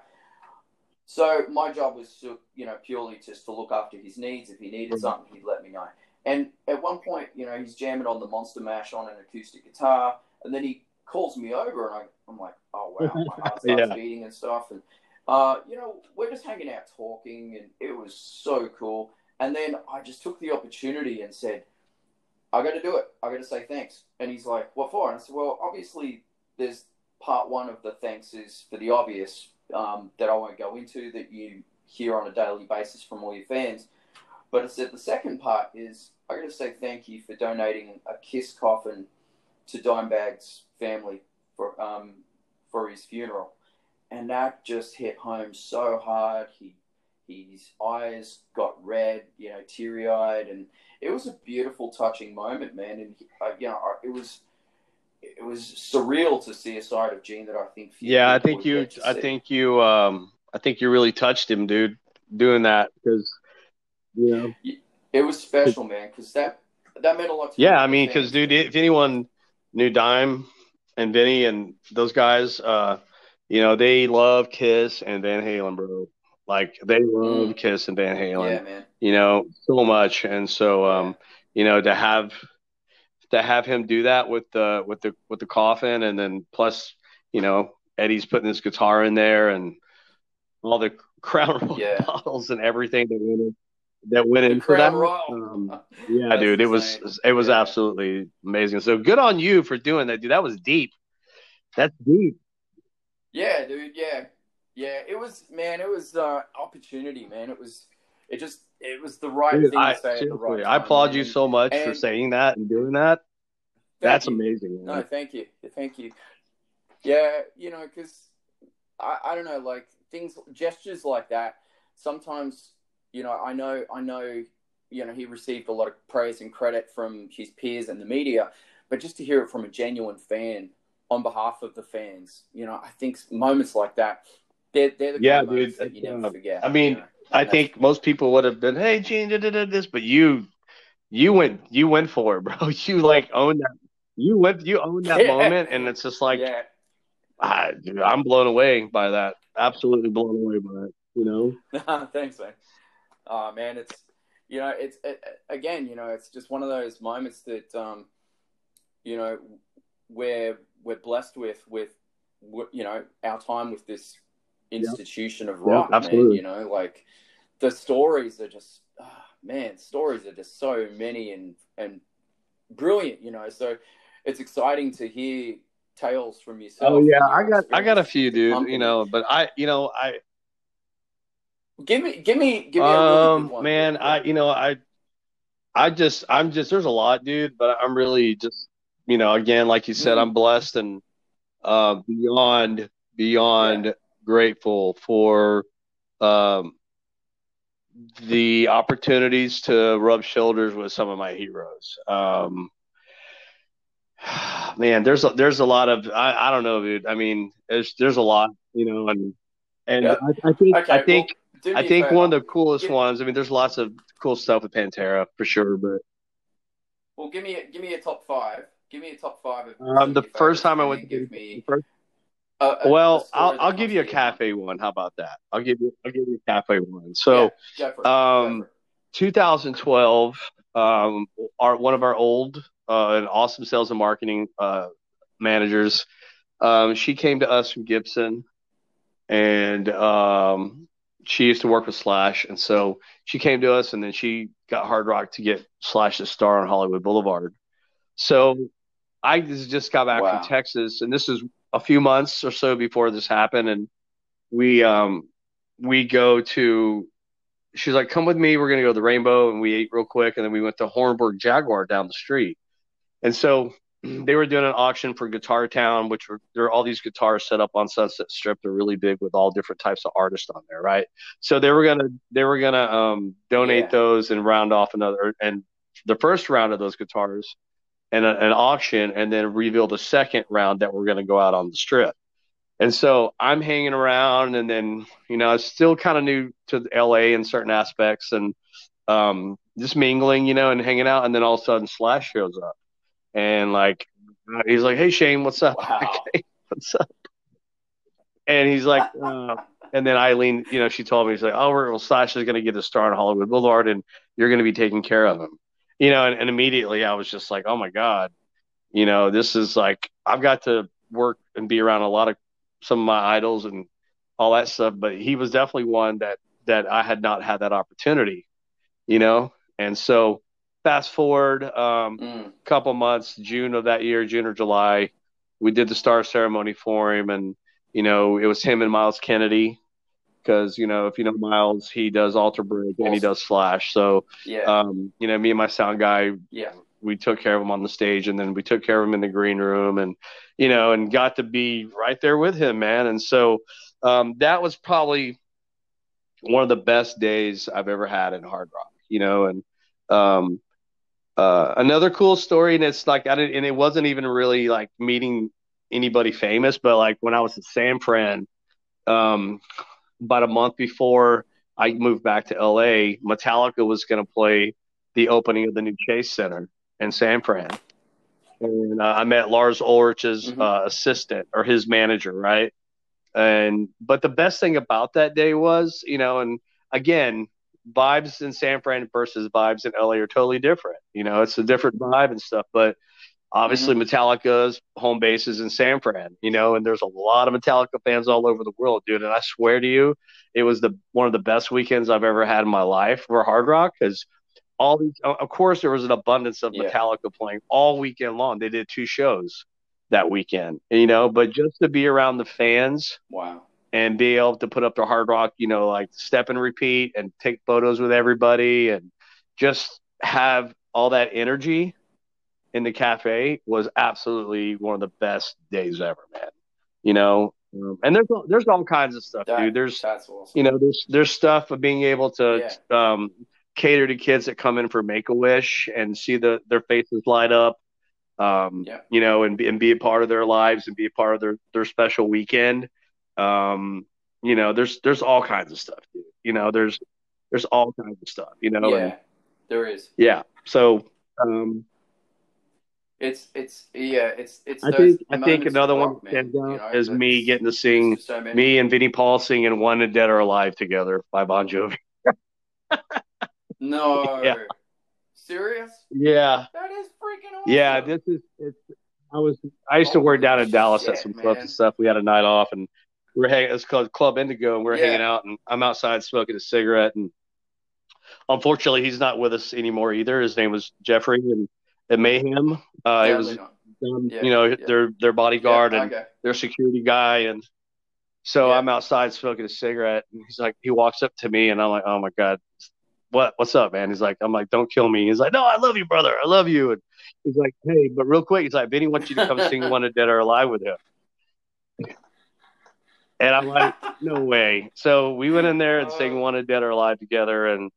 So my job was to, you know, purely just to look after his needs. If he needed mm-hmm. something, he'd let me know. And at one point, you know, he's jamming on the Monster Mash on an acoustic guitar, and then he calls me over, and I, am like, oh wow, my heart starts yeah. beating and stuff. And uh, you know, we're just hanging out talking, and it was so cool. And then I just took the opportunity and said, I got to do it. I got to say thanks. And he's like, what for? And I said, well, obviously, there's part one of the thanks is for the obvious um, that I won't go into that you hear on a daily basis from all your fans. But I said the second part is I got to say thank you for donating a kiss coffin to Dimebag's family for um, for his funeral, and that just hit home so hard. He his eyes got red, you know, teary eyed, and it was a beautiful, touching moment, man. And uh, you know, it was it was surreal to see a side of Gene that I think.
Yeah, I think you, I think you, um, I think you really touched him, dude, doing that because, you know,
it was special, man. Because that that meant a lot.
yeah, I mean, because dude, if anyone knew Dime and Vinnie and those guys, uh, you know, they love Kiss and Van Halen, bro. Like they love mm. Kiss and Van Halen,
yeah, man.
you know, so much. And so, um, you know, to have to have him do that with the with the with the coffin, and then plus, you know, Eddie's putting his guitar in there and all the Crown Royal yeah. bottles and everything that went in, that went in for that. Um, yeah, dude, it was it was yeah. absolutely amazing. So good on you for doing that, dude. That was deep. That's deep.
Yeah, dude. Yeah, yeah, it was man. It was uh, opportunity, man. It was. It just. It was the right Dude, thing I, to say at the right
time. I applaud you so much and, for saying that and doing that. That's you. amazing.
Man. No, thank you, thank you. Yeah, you know, because I, I don't know, like things, gestures like that. Sometimes, you know, I know, I know, you know, he received a lot of praise and credit from his peers and the media, but just to hear it from a genuine fan on behalf of the fans, you know, I think moments like that they're, they're the yeah, dude. That you never uh, forget.
I mean,
you know?
I think most people would have been, "Hey, Gene, did this," but you, you went you went for it, bro. You like own that. You went you own that
Yeah.
moment, and it's just like
yeah.
I, dude, I'm blown away by that. Absolutely blown away by it. You know.
Thanks, man. Oh man, it's you know, it's it, again, you know, it's just one of those moments that um, you know, we're we're blessed with with you know our time with this institution of
Yeah,
rock, man.
absolutely.
You know, like the stories are just ah, man, stories are just so many and and brilliant. You know, so it's exciting to hear tales from yourself.
Oh yeah, I got I got a few, dude. You know, but I you know I
Give me, give me, give me a really
um
one.
man I you know I I just I'm just there's a lot, dude. But I'm really just you know again like you said
Mhm.
I'm blessed and uh, beyond beyond grateful for um the opportunities to rub shoulders with some of my heroes. Um, man, there's a, there's a lot of I, I don't know, dude. I mean, there's there's a lot, you know, and and
Yeah.
I, I think
Okay,
I think
well, do me
I think one of the coolest
Give-
ones. I mean, there's lots of cool stuff with Pantera for sure, but
Well, give me, a, give me a top five. Give me a top five. Of
um, the first time I went to
give me.
first,
A, a,
well,
a
I'll I'll give you a cafe one. How about that? I'll give you I'll give you a cafe one. So.
Yeah, it.
um,
Go
2012, um, our one of our old uh, and awesome sales and marketing uh, managers, um, she came to us from Gibson, and um, she used to work with Slash, and so she came to us, and then she got Hard Rock to get Slash to star on Hollywood Boulevard. So I just got back
Wow.
from Texas, and this is a few months or so before this happened, and we um, we go to she's like, "Come with me. We're gonna go to the Rainbow," and we ate real quick, and then we went to Hornburg Jaguar down the street. And so they were doing an auction for Guitar Town, which were there are all these guitars set up on Sunset Strip. They're really big with all different types of artists on there, right? So they were gonna they were gonna um, donate
Yeah.
those and round off another and the first round of those guitars and a, an auction, and then reveal the second round that we're gonna go out on the strip. And so I'm hanging around, and then you know, I was still kind of new to LA in certain aspects, and um, just mingling, you know, and hanging out. And then all of a sudden, Slash shows up, and like he's like, "Hey Shane, what's up?
Wow.
What's up?" And he's like, uh, and then Eileen, you know, she told me, she's like, "Oh, well, Slash is going to get a star in Hollywood Boulevard, and you're going to be taking care of him." You know, and, and immediately I was just like, "Oh my god." You know, this is like I've got to work and be around a lot of some of my idols and all that stuff, but he was definitely one that that I had not had that opportunity, you know. And so, fast forward um,
Mm.
a couple months, June of that year, June or July, we did the star ceremony for him, and you know, it was him and Myles Kennedy, because you know, if you know Myles, he does Alter Bridge and he does Slash. So,
Yeah.
um, you know, me and my sound guy
yeah.
we took care of him on the stage and then we took care of him in the green room and you know and got to be right there with him man and so um, that was probably one of the best days i've ever had in hard rock you know and um, uh, another cool story and it's like i didn't and it wasn't even really like meeting anybody famous but like when i was at san fran um, about a month before i moved back to la metallica was going to play the opening of the new chase center in San Fran. And uh, I met Lars Ulrich's
Mhm.
uh, assistant or his manager, right? And but the best thing about that day was, you know, and again, vibes in San Fran versus vibes in LA are totally different. You know, it's a different vibe and stuff, but obviously mm-hmm. Metallica's home base is in San Fran, you know, and there's a lot of Metallica fans all over the world, dude. And I swear to you, it was the one of the best weekends I've ever had in my life for Hard Rock because all these, of course, there was an abundance of
Yeah.
Metallica playing all weekend long. They did two shows that weekend, you know, but just to be around the fans
Wow.
And be able to put up the Hard Rock, you know, like step and repeat and take photos with everybody and just have all that energy in the cafe was absolutely one of the best days ever, man. You know, um, and there's there's all kinds of stuff,
That-
dude. There's
awesome.
you know there's there's stuff of being able to um, cater to kids that come in for Make a Wish and see the their faces light up, um,
Yeah.
you know, and be, and be a part of their lives and be a part of their their special weekend. Um, you know, there's there's all kinds of stuff, dude. You know, there's there's all kinds of stuff. You know,
yeah.
and,
There is.
Yeah. So um,
it's it's yeah it's it's.
I think I think another one you know, is me getting to sing so me and Vinnie Paul singing Wanted Dead or Alive" together by Bon Jovi.
no. Yeah. Serious?
Yeah.
That is freaking awesome.
Yeah, this is it's. I was I used to work down in Dallas shit, at some clubs and stuff. We had a night off and we are hanging. It's called Club Indigo, and we are yeah. hanging out. And I'm outside smoking a cigarette. And unfortunately, he's not with us anymore either. His name was Jeffrey, and Mayhem. Uh, it was, um, yeah, you know, yeah. their their bodyguard and okay. their security guy, and so. I'm outside smoking a cigarette, and he's like, he walks up to me, and I'm like, oh my god, what what's up, man? He's like, I'm like, don't kill me. He's like, no, I love you, brother, I love you, and he's like, hey, but real quick, he's like, Vinnie wants you to come sing one of Dead or Alive" with him. And I'm like, no way. So we went in there and sang "Wanted Dead or Alive" together, and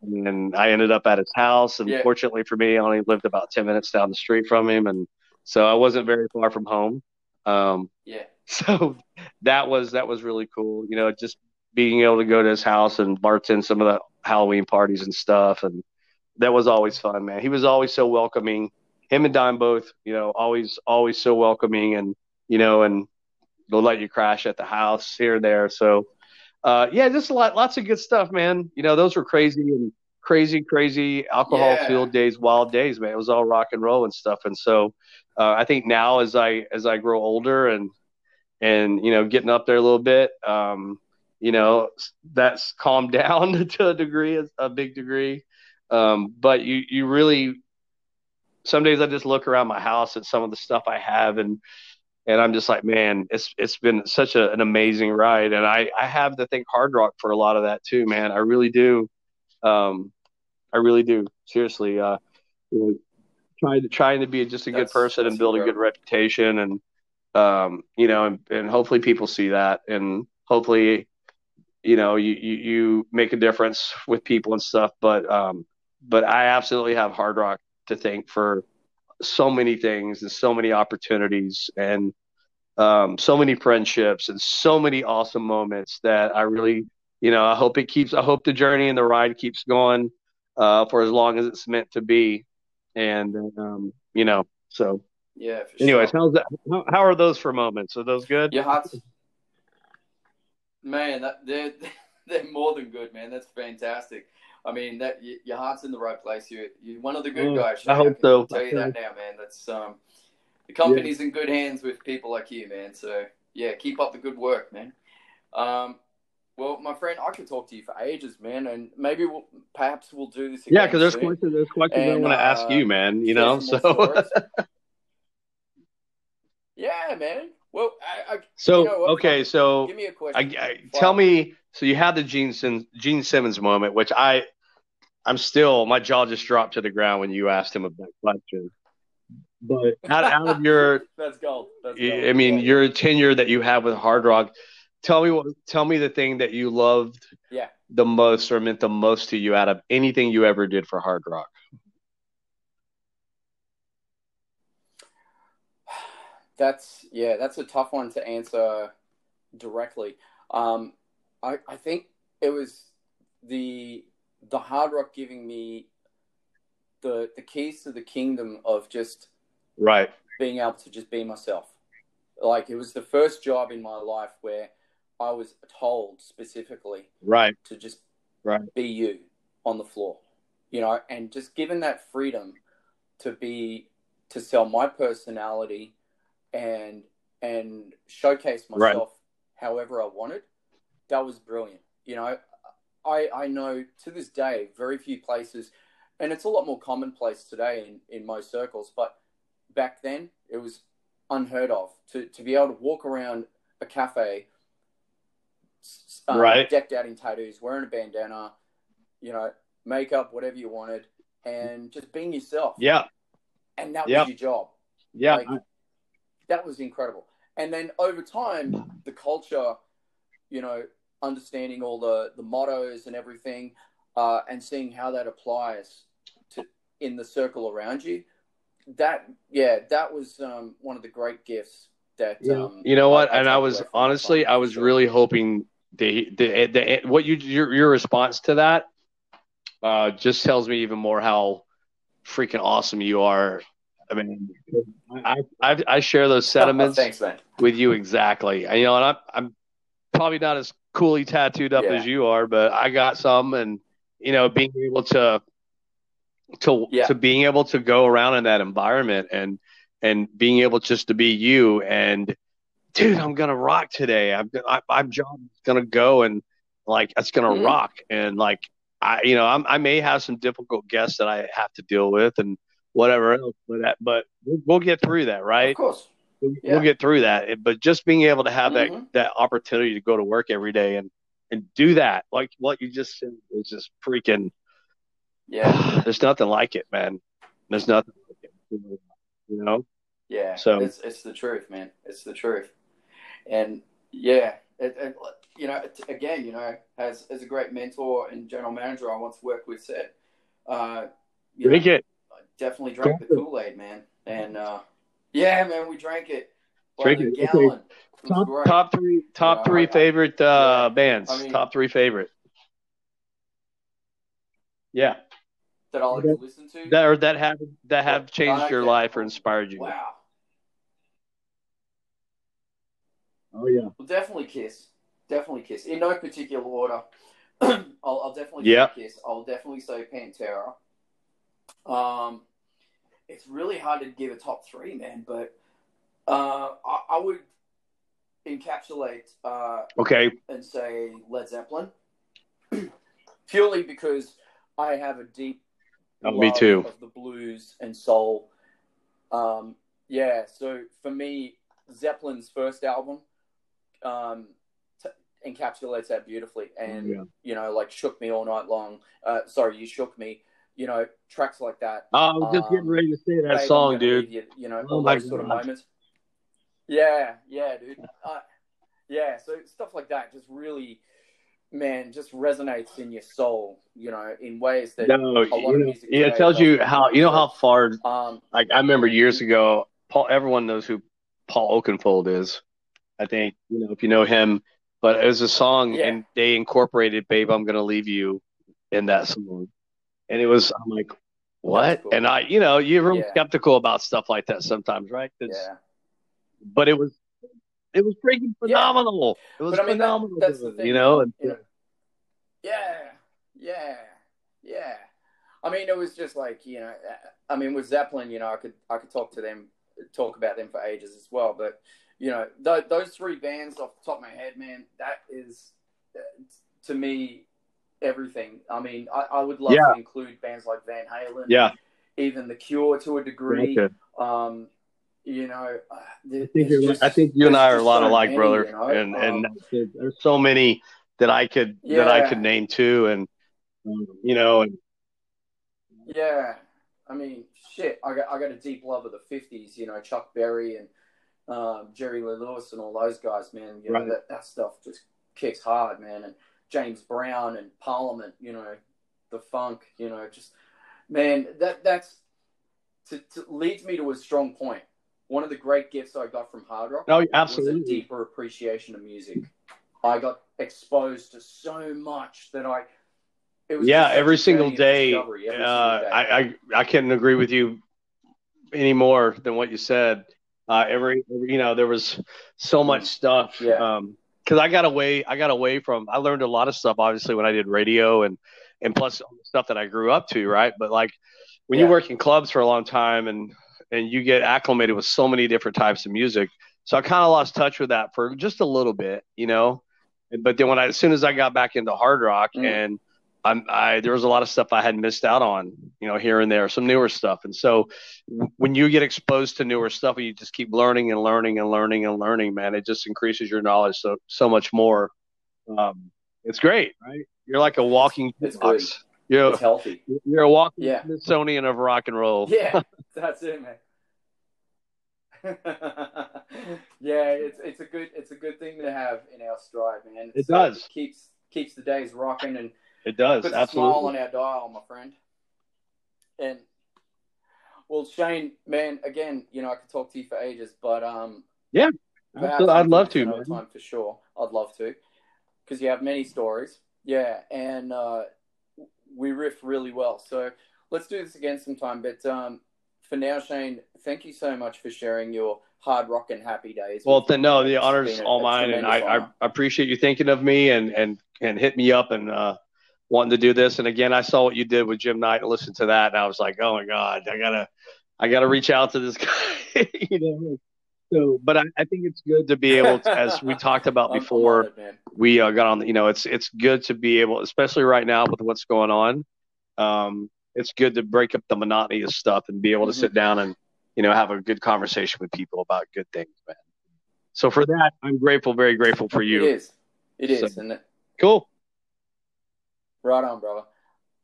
and I ended up at his house. And yeah. fortunately for me, I only lived about ten minutes down the street from him, and so I wasn't very far from home. Um,
yeah.
So that was that was really cool. You know, just being able to go to his house and bartend some of the Halloween parties and stuff, and that was always fun, man. He was always so welcoming. Him and Dime both, you know, always always so welcoming, and you know, and they'll let you crash at the house here and there. So uh, yeah, just a lot, lots of good stuff, man. You know, those were crazy and crazy, crazy alcohol yeah. field days, wild days, man. It was all rock and roll and stuff. And so, uh, I think now as I, as I grow older and, and, you know, getting up there a little bit, um, you know, that's calmed down to a degree, a big degree. Um, but you, you really, some days I just look around my house at some of the stuff I have and, and I'm just like, man, it's it's been such a, an amazing ride, and I I have to thank Hard Rock for a lot of that too, man. I really do, um, I really do. Seriously, uh, you know, trying to trying to be just a that's, good person and build incredible. a good reputation, and um, you know, and, and hopefully people see that, and hopefully, you know, you, you you make a difference with people and stuff. But um, but I absolutely have Hard Rock to thank for so many things and so many opportunities and um, so many friendships and so many awesome moments that I really, you know, I hope it keeps, I hope the journey and the ride keeps going uh, for as long as it's meant to be. And, um, you know, so.
Yeah.
Anyways, sure. how's that? How, how, are those for moments? Are those good?
Yeah. Hearts. Man, that, they're, they're more than good, man. That's fantastic. I mean, that your heart's in the right place. You're, you're one of the good mm, guys.
I hope I so.
Tell you that now, man. That's um, the company's yeah. in good hands with people like you, man. So yeah, keep up the good work, man. Um, well, my friend, I could talk to you for ages, man, and maybe we'll perhaps we'll do this.
yeah, because there's questions, there's questions and, I want to uh, ask you, man. You know, so.
yeah, man. Well, I, I,
so
you know
okay, so
give me a question.
I, I, tell me. So you had the Gene Sim, Gene Simmons moment, which I, I'm still my jaw just dropped to the ground when you asked him about question. But out, out of your,
that's gold. That's gold.
I mean, yeah. your tenure that you have with Hard Rock, tell me what, tell me the thing that you loved,
yeah,
the most or meant the most to you out of anything you ever did for Hard Rock.
That's yeah, that's a tough one to answer directly. Um, I I think it was the the Hard Rock giving me the the keys to the kingdom of just
right
being able to just be myself. Like it was the first job in my life where I was told specifically
right
to just
right
be you on the floor, you know, and just given that freedom to be to sell my personality and and showcase myself right. however I wanted. That was brilliant. You know, I I know to this day very few places, and it's a lot more commonplace today in in most circles. But back then, it was unheard of to to be able to walk around a cafe,
um, right,
decked out in tattoos, wearing a bandana, you know, makeup, whatever you wanted, and just being yourself.
Yeah,
and that was your job.
Yeah. Like,
that was incredible. And then over time, the culture, you know, understanding all the, the mottos and everything, uh, and seeing how that applies to in the circle around you. That yeah, that was um, one of the great gifts that
yeah. um, you know what. I, and I was honestly, I was really hoping the, the the what you your your response to that uh, just tells me even more how freaking awesome you are. I mean, I I, I share those sentiments
Thanks, man.
with you exactly. You know, and I'm I'm probably not as coolly tattooed up
Yeah.
as you are, but I got some, and you know, being able to to
Yeah.
to being able to go around in that environment and and being able just to be you and dude, I'm gonna rock today. I'm I, I'm John gonna go and like it's gonna
Mhm.
rock and like I you know I'm, I may have some difficult guests that I have to deal with and whatever else, but that but we'll, we'll get through that, right?
Of course.
We'll,
Yeah.
we'll get through that. But just being able to have
Mhm.
that that opportunity to go to work every day and and do that, like what you just said, is just freaking.
Yeah.
There's nothing like it, man. There's nothing like it. You know.
Yeah.
So-
it's it's the truth, man. It's the truth. And yeah, it, it, you know, it, again, you know, as as a great mentor and general manager I once worked with said, uh, you know,
Drink it.
Definitely drank the
Drink it.
Kool Aid, man. And uh, yeah, man, we drank it
Drink it.
Gallon.
Top top three top three
I- I-
favorite uh,
yeah.
bands.
I mean-
top three favorite. Yeah,
that I like to listen to.
that or that have that have changed your life or inspired you.
wow.
Oh yeah.
Well, definitely Kiss. Definitely Kiss. In no particular order. I'll, I'll definitely
Yeah.
Kiss. I'll definitely say Pantera. Um, it's really hard to give a top three, man, but uh, I, I would encapsulate uh,
Okay.
and say Led Zeppelin, purely because I have a deep
Oh, me too.
of the blues and soul. Um, yeah, so for me, Zeppelin's first album um, t- encapsulates that beautifully, and
Yeah.
you know, like "Shook Me All Night Long." Uh, sorry, you shook me. You know, tracks like that.
Oh, I was just
Um,
getting ready to say that song, dude.
You, you know,
Oh
all those sort of moments. Yeah, yeah, dude. Uh, yeah, so stuff like that just really, man, just resonates in your soul. You know, in ways that
No,
lot
you
of music
yeah, it tells you how you know how far.
um,
Like I remember years ago, Paul. Everyone knows who Paul Oakenfold is. I think you know if you know him, but it was a song,
Yeah.
and they incorporated "Babe, I'm Gonna Leave You" in that song, and it was I'm like, what?
cool.
And I, you know, you're
Yeah.
skeptical about stuff like that sometimes, right?
yeah.
But it was, it was freaking
Yeah.
phenomenal. It was
I mean, that-
phenomenal,
thing,
you know. And,
know. Yeah, yeah, yeah. I mean, it was just like you know, I mean, with Zeppelin, you know, I could I could talk to them, talk about them for ages as well. But you know, th- those three bands off the top of my head, man, that is uh, to me everything. I mean, I, I would love
Yeah.
to include bands like Van Halen,
yeah,
even The Cure to a degree.
gotcha.
Um, you know, uh,
I think, you're,
just-
I think you and I are a lot
so
alike,
many,
brother.
you know?
And and
Um,
there's, there's so many that I could that I could name too, and um, you know, and
Yeah, I mean, shit. I got I got a deep love of the '50s. You know, Chuck Berry and um, Jerry Lee Lewis and all those guys. Man, you know
Right.
that that stuff just kicks hard, man. And James Brown and Parliament. You know, the funk. You know, just man, that that's to, to leads me to a strong point. One of the great gifts I got from hard rock
no,
was a
absolutely,
deeper appreciation of music. I got exposed to so much that I. It was
yeah. Every single day,
every
uh,
single day.
I, I I couldn't agree with you any more than what you said. Uh, every, every you know, there was so much stuff.
Yeah.
Um, because I got away, I got away from. I learned a lot of stuff, obviously, when I did radio and and plus all the stuff that I grew up to, right? But like when you work in clubs for a long time and and you get acclimated with so many different types of music, so I kind of lost touch with that for just a little bit, you know. But then when I, as soon as I got back into hard rock
Mm.
and I'm, I there was a lot of stuff I had missed out on, you know, here and there, some newer stuff. And so when you get exposed to newer stuff and you just keep learning and learning and learning and learning, man, it just increases your knowledge so so much more. Um, it's great, right? You're like a walking box. You're
It's healthy.
you're a walking
Yeah.
Smithsonian of rock and roll.
Yeah, that's it, man. yeah, it's it's a good it's a good thing to have in our stride, man.
It
So
does.
keeps keeps the days rocking and
It does
puts a smile on our dial, my friend. And well, Shane, man, again, you know, I could talk to you for ages, but um,
Yeah, Absolutely. I'd love to, man.
time for sure. I'd love to, because you have many stories. Yeah, and uh, we riff really well. So let's do this again sometime. But um, for now, Shane, thank you so much for sharing your hard rock and happy days.
Well, then no, the honor's all mine, and I, I, appreciate you thinking of me and and and hit me up and uh, wanting to do this. And again, I saw what you did with Jim Knight and listened to that, and I was like, oh my god, I gotta I gotta reach out to this guy. you know. So, but I, I, think it's good to be able to, as we talked about before, it, we uh, got on. You know, it's it's good to be able, especially right now with what's going on. Um, it's good to break up the monotony of stuff and be able to mm-hmm. sit down and you know have a good conversation with people about good things, man. So for that, I'm grateful, very grateful for you.
It is. It is. So, and
cool.
Right on, brother.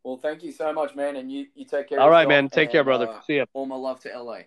Well, thank you so much, man, and you, you take care.
All right, man. Take and, care, brother. Uh, See ya.
All my love to LA.